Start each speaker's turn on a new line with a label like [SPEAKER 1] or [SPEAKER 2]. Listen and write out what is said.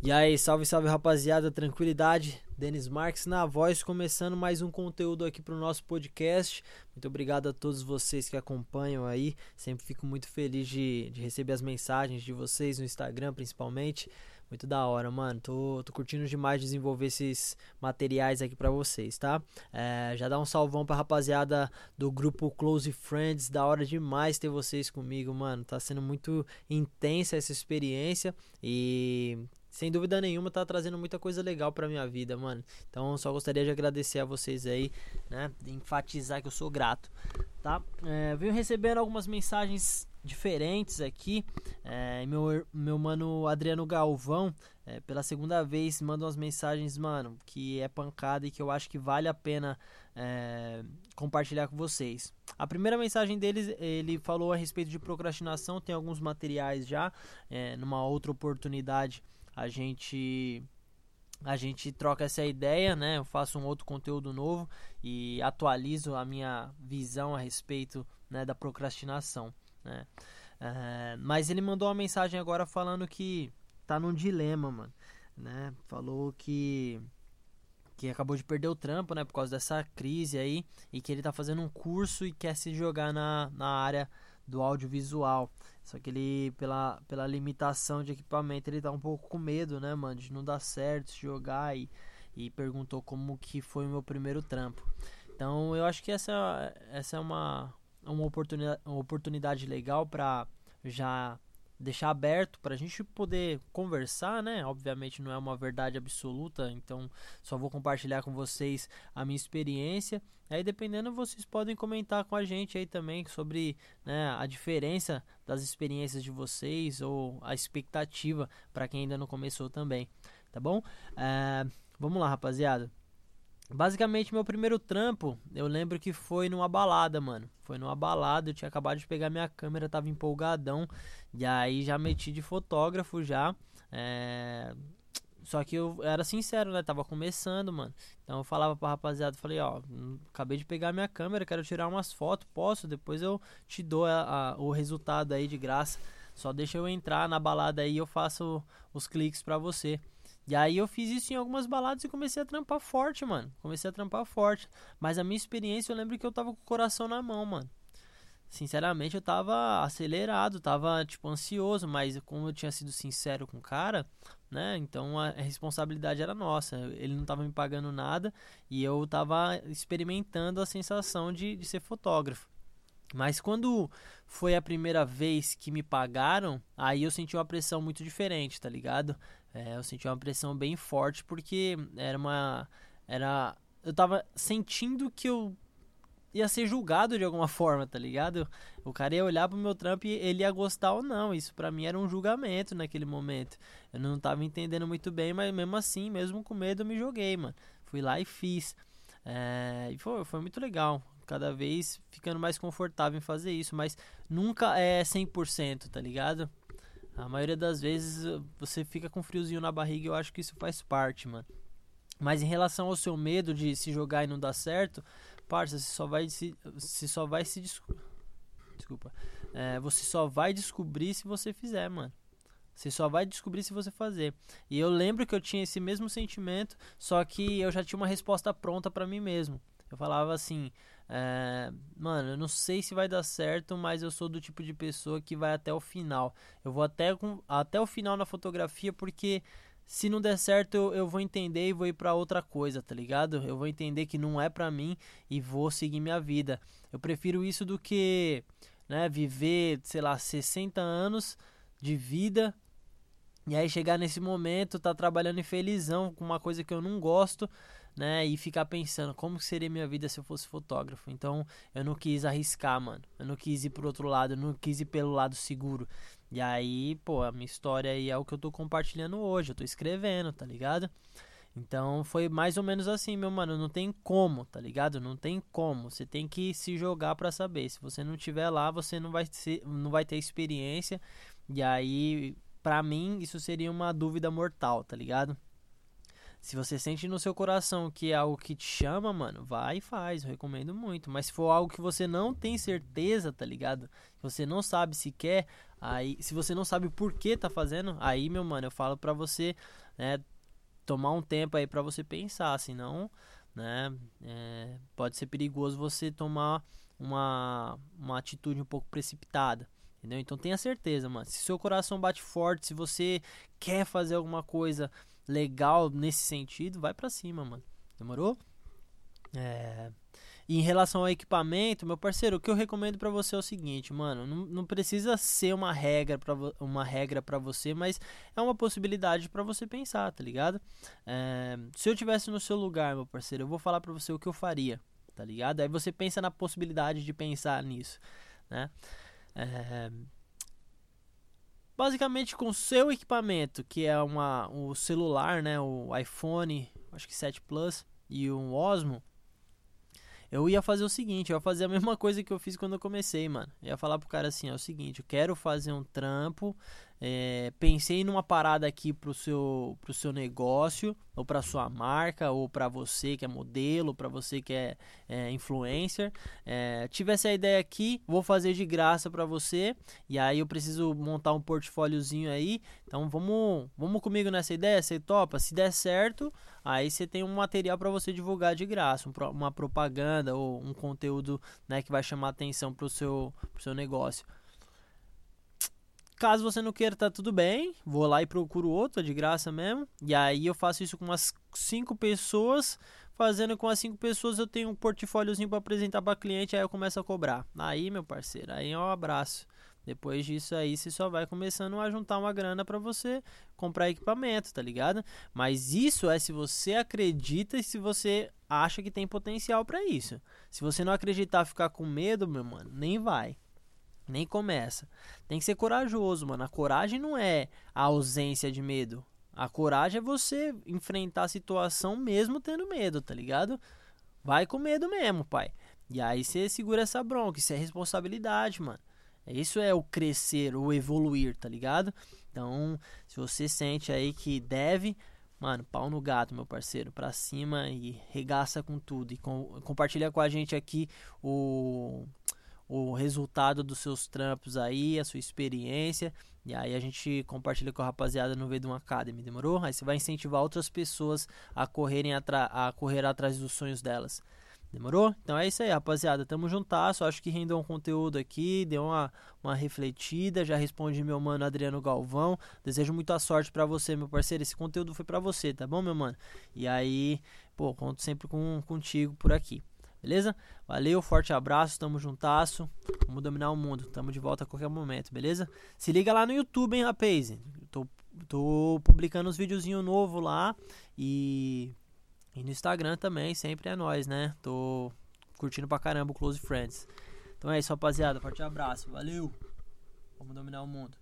[SPEAKER 1] E aí, salve, salve rapaziada, tranquilidade. Denis Marques na voz, começando mais um conteúdo aqui pro nosso podcast. Muito obrigado a todos vocês que acompanham aí. Sempre fico muito feliz de, de receber as mensagens de vocês no Instagram, principalmente. Muito da hora, mano. Tô, tô curtindo demais desenvolver esses materiais aqui para vocês, tá? É, já dá um salvão pra rapaziada do grupo Close Friends. Da hora demais ter vocês comigo, mano. Tá sendo muito intensa essa experiência e sem dúvida nenhuma tá trazendo muita coisa legal pra minha vida, mano. Então só gostaria de agradecer a vocês aí, né? De enfatizar que eu sou grato, tá? É, venho recebendo algumas mensagens diferentes aqui. É, meu, meu mano Adriano Galvão, é, pela segunda vez, manda umas mensagens, mano, que é pancada e que eu acho que vale a pena é, compartilhar com vocês. A primeira mensagem deles, ele falou a respeito de procrastinação, tem alguns materiais já, é, numa outra oportunidade a gente a gente troca essa ideia, né? Eu faço um outro conteúdo novo e atualizo a minha visão a respeito né, da procrastinação, né? É, mas ele mandou uma mensagem agora falando que tá num dilema, mano, né? Falou que que acabou de perder o trampo, né, por causa dessa crise aí, e que ele tá fazendo um curso e quer se jogar na, na área do audiovisual. Só que ele, pela, pela limitação de equipamento, ele tá um pouco com medo, né, mano, de não dar certo, se jogar e, e perguntou como que foi o meu primeiro trampo. Então eu acho que essa, essa é uma, uma, oportunidade, uma oportunidade legal para já deixar aberto para a gente poder conversar, né? Obviamente não é uma verdade absoluta, então só vou compartilhar com vocês a minha experiência. Aí dependendo vocês podem comentar com a gente aí também sobre né, a diferença das experiências de vocês ou a expectativa para quem ainda não começou também, tá bom? É, vamos lá, rapaziada. Basicamente, meu primeiro trampo, eu lembro que foi numa balada, mano. Foi numa balada, eu tinha acabado de pegar minha câmera, tava empolgadão. E aí já meti de fotógrafo já. É... Só que eu era sincero, né? Tava começando, mano. Então eu falava pra rapaziada, falei, ó, acabei de pegar minha câmera, quero tirar umas fotos, posso? Depois eu te dou a, a, o resultado aí de graça. Só deixa eu entrar na balada aí e eu faço os cliques pra você. E aí eu fiz isso em algumas baladas e comecei a trampar forte, mano. Comecei a trampar forte. Mas a minha experiência, eu lembro que eu tava com o coração na mão, mano. Sinceramente, eu tava acelerado, tava, tipo, ansioso, mas como eu tinha sido sincero com o cara, né? Então a responsabilidade era nossa. Ele não tava me pagando nada e eu tava experimentando a sensação de, de ser fotógrafo. Mas quando foi a primeira vez que me pagaram, aí eu senti uma pressão muito diferente, tá ligado? É, eu senti uma pressão bem forte porque era uma. Era. Eu tava sentindo que eu ia ser julgado de alguma forma, tá ligado? O cara ia olhar pro meu trampo e ele ia gostar ou não. Isso para mim era um julgamento naquele momento. Eu não tava entendendo muito bem, mas mesmo assim, mesmo com medo, eu me joguei, mano. Fui lá e fiz. É, e foi, foi muito legal. Cada vez ficando mais confortável em fazer isso, mas nunca é 100%, tá ligado? A maioria das vezes uh, você fica com friozinho na barriga e eu acho que isso faz parte, mano. Mas em relação ao seu medo de se jogar e não dar certo, parça, você só vai se, você só vai se desculpa, é, você só vai descobrir se você fizer, mano. Você só vai descobrir se você fazer. E eu lembro que eu tinha esse mesmo sentimento, só que eu já tinha uma resposta pronta para mim mesmo. Eu falava assim, é, mano, eu não sei se vai dar certo, mas eu sou do tipo de pessoa que vai até o final. Eu vou até, com, até o final na fotografia porque se não der certo eu, eu vou entender e vou ir para outra coisa, tá ligado? Eu vou entender que não é para mim e vou seguir minha vida. Eu prefiro isso do que, né, viver, sei lá, 60 anos de vida e aí chegar nesse momento, tá trabalhando infelizão com uma coisa que eu não gosto né? E ficar pensando como seria minha vida se eu fosse fotógrafo. Então eu não quis arriscar, mano. Eu não quis ir pro outro lado, eu não quis ir pelo lado seguro. E aí, pô, a minha história aí é o que eu tô compartilhando hoje. Eu tô escrevendo, tá ligado? Então foi mais ou menos assim, meu mano. Não tem como, tá ligado? Não tem como. Você tem que se jogar para saber. Se você não tiver lá, você não vai, ser, não vai ter experiência. E aí, pra mim, isso seria uma dúvida mortal, tá ligado? Se você sente no seu coração que é algo que te chama, mano, vai e faz, eu recomendo muito. Mas se for algo que você não tem certeza, tá ligado? Que você não sabe se quer, Aí, se você não sabe por que tá fazendo, aí, meu mano, eu falo pra você, né, tomar um tempo aí pra você pensar, senão, né, é, pode ser perigoso você tomar uma, uma atitude um pouco precipitada. Entendeu? Então tenha certeza, mano. Se seu coração bate forte, se você quer fazer alguma coisa legal nesse sentido, vai para cima, mano. Demorou? É... E em relação ao equipamento, meu parceiro, o que eu recomendo para você é o seguinte, mano, não, não precisa ser uma regra para uma regra para você, mas é uma possibilidade para você pensar, tá ligado? É... se eu tivesse no seu lugar, meu parceiro, eu vou falar para você o que eu faria, tá ligado? Aí você pensa na possibilidade de pensar nisso, né? É... Basicamente com o seu equipamento, que é uma, o celular, né, o iPhone, acho que 7 Plus e um Osmo, eu ia fazer o seguinte, eu ia fazer a mesma coisa que eu fiz quando eu comecei, mano. Eu ia falar pro cara assim, é o seguinte, eu quero fazer um trampo, é, pensei numa parada aqui pro seu, pro seu negócio, ou pra sua marca, ou pra você que é modelo, para você que é, é influencer. É, tivesse a ideia aqui, vou fazer de graça para você, e aí eu preciso montar um portfóliozinho aí. Então vamos, vamos comigo nessa ideia, você topa? Se der certo, aí você tem um material para você divulgar de graça, uma propaganda ou um conteúdo né, que vai chamar atenção para o seu, pro seu negócio. Caso você não queira, tá tudo bem. Vou lá e procuro outro, de graça mesmo. E aí eu faço isso com umas cinco pessoas. Fazendo com as cinco pessoas, eu tenho um portfóliozinho para apresentar para cliente. Aí eu começo a cobrar. Aí, meu parceiro, aí é um abraço. Depois disso aí, você só vai começando a juntar uma grana para você comprar equipamento, tá ligado? Mas isso é se você acredita e se você acha que tem potencial para isso. Se você não acreditar, ficar com medo, meu mano, nem vai. Nem começa. Tem que ser corajoso, mano. A coragem não é a ausência de medo. A coragem é você enfrentar a situação mesmo tendo medo, tá ligado? Vai com medo mesmo, pai. E aí você segura essa bronca. Isso é responsabilidade, mano. Isso é o crescer, o evoluir, tá ligado? Então, se você sente aí que deve, mano, pau no gato, meu parceiro, pra cima e regaça com tudo. E com, compartilha com a gente aqui o, o resultado dos seus trampos aí, a sua experiência. E aí a gente compartilha com a rapaziada no Vedum Academy, demorou? Aí você vai incentivar outras pessoas a correrem a correr atrás dos sonhos delas. Demorou? Então é isso aí, rapaziada. Tamo juntasso. Acho que rendeu um conteúdo aqui, deu uma, uma refletida. Já respondi meu mano Adriano Galvão. Desejo muita sorte para você, meu parceiro. Esse conteúdo foi para você, tá bom, meu mano? E aí, pô, conto sempre com, contigo por aqui. Beleza? Valeu, forte abraço, tamo juntasso. Vamos dominar o mundo. Tamo de volta a qualquer momento, beleza? Se liga lá no YouTube, hein, rapaz? Tô, tô publicando uns videozinhos novos lá. E e no Instagram também, sempre é nós, né? Tô curtindo pra caramba o Close Friends. Então é isso, rapaziada. Forte abraço. Valeu. Vamos dominar o mundo.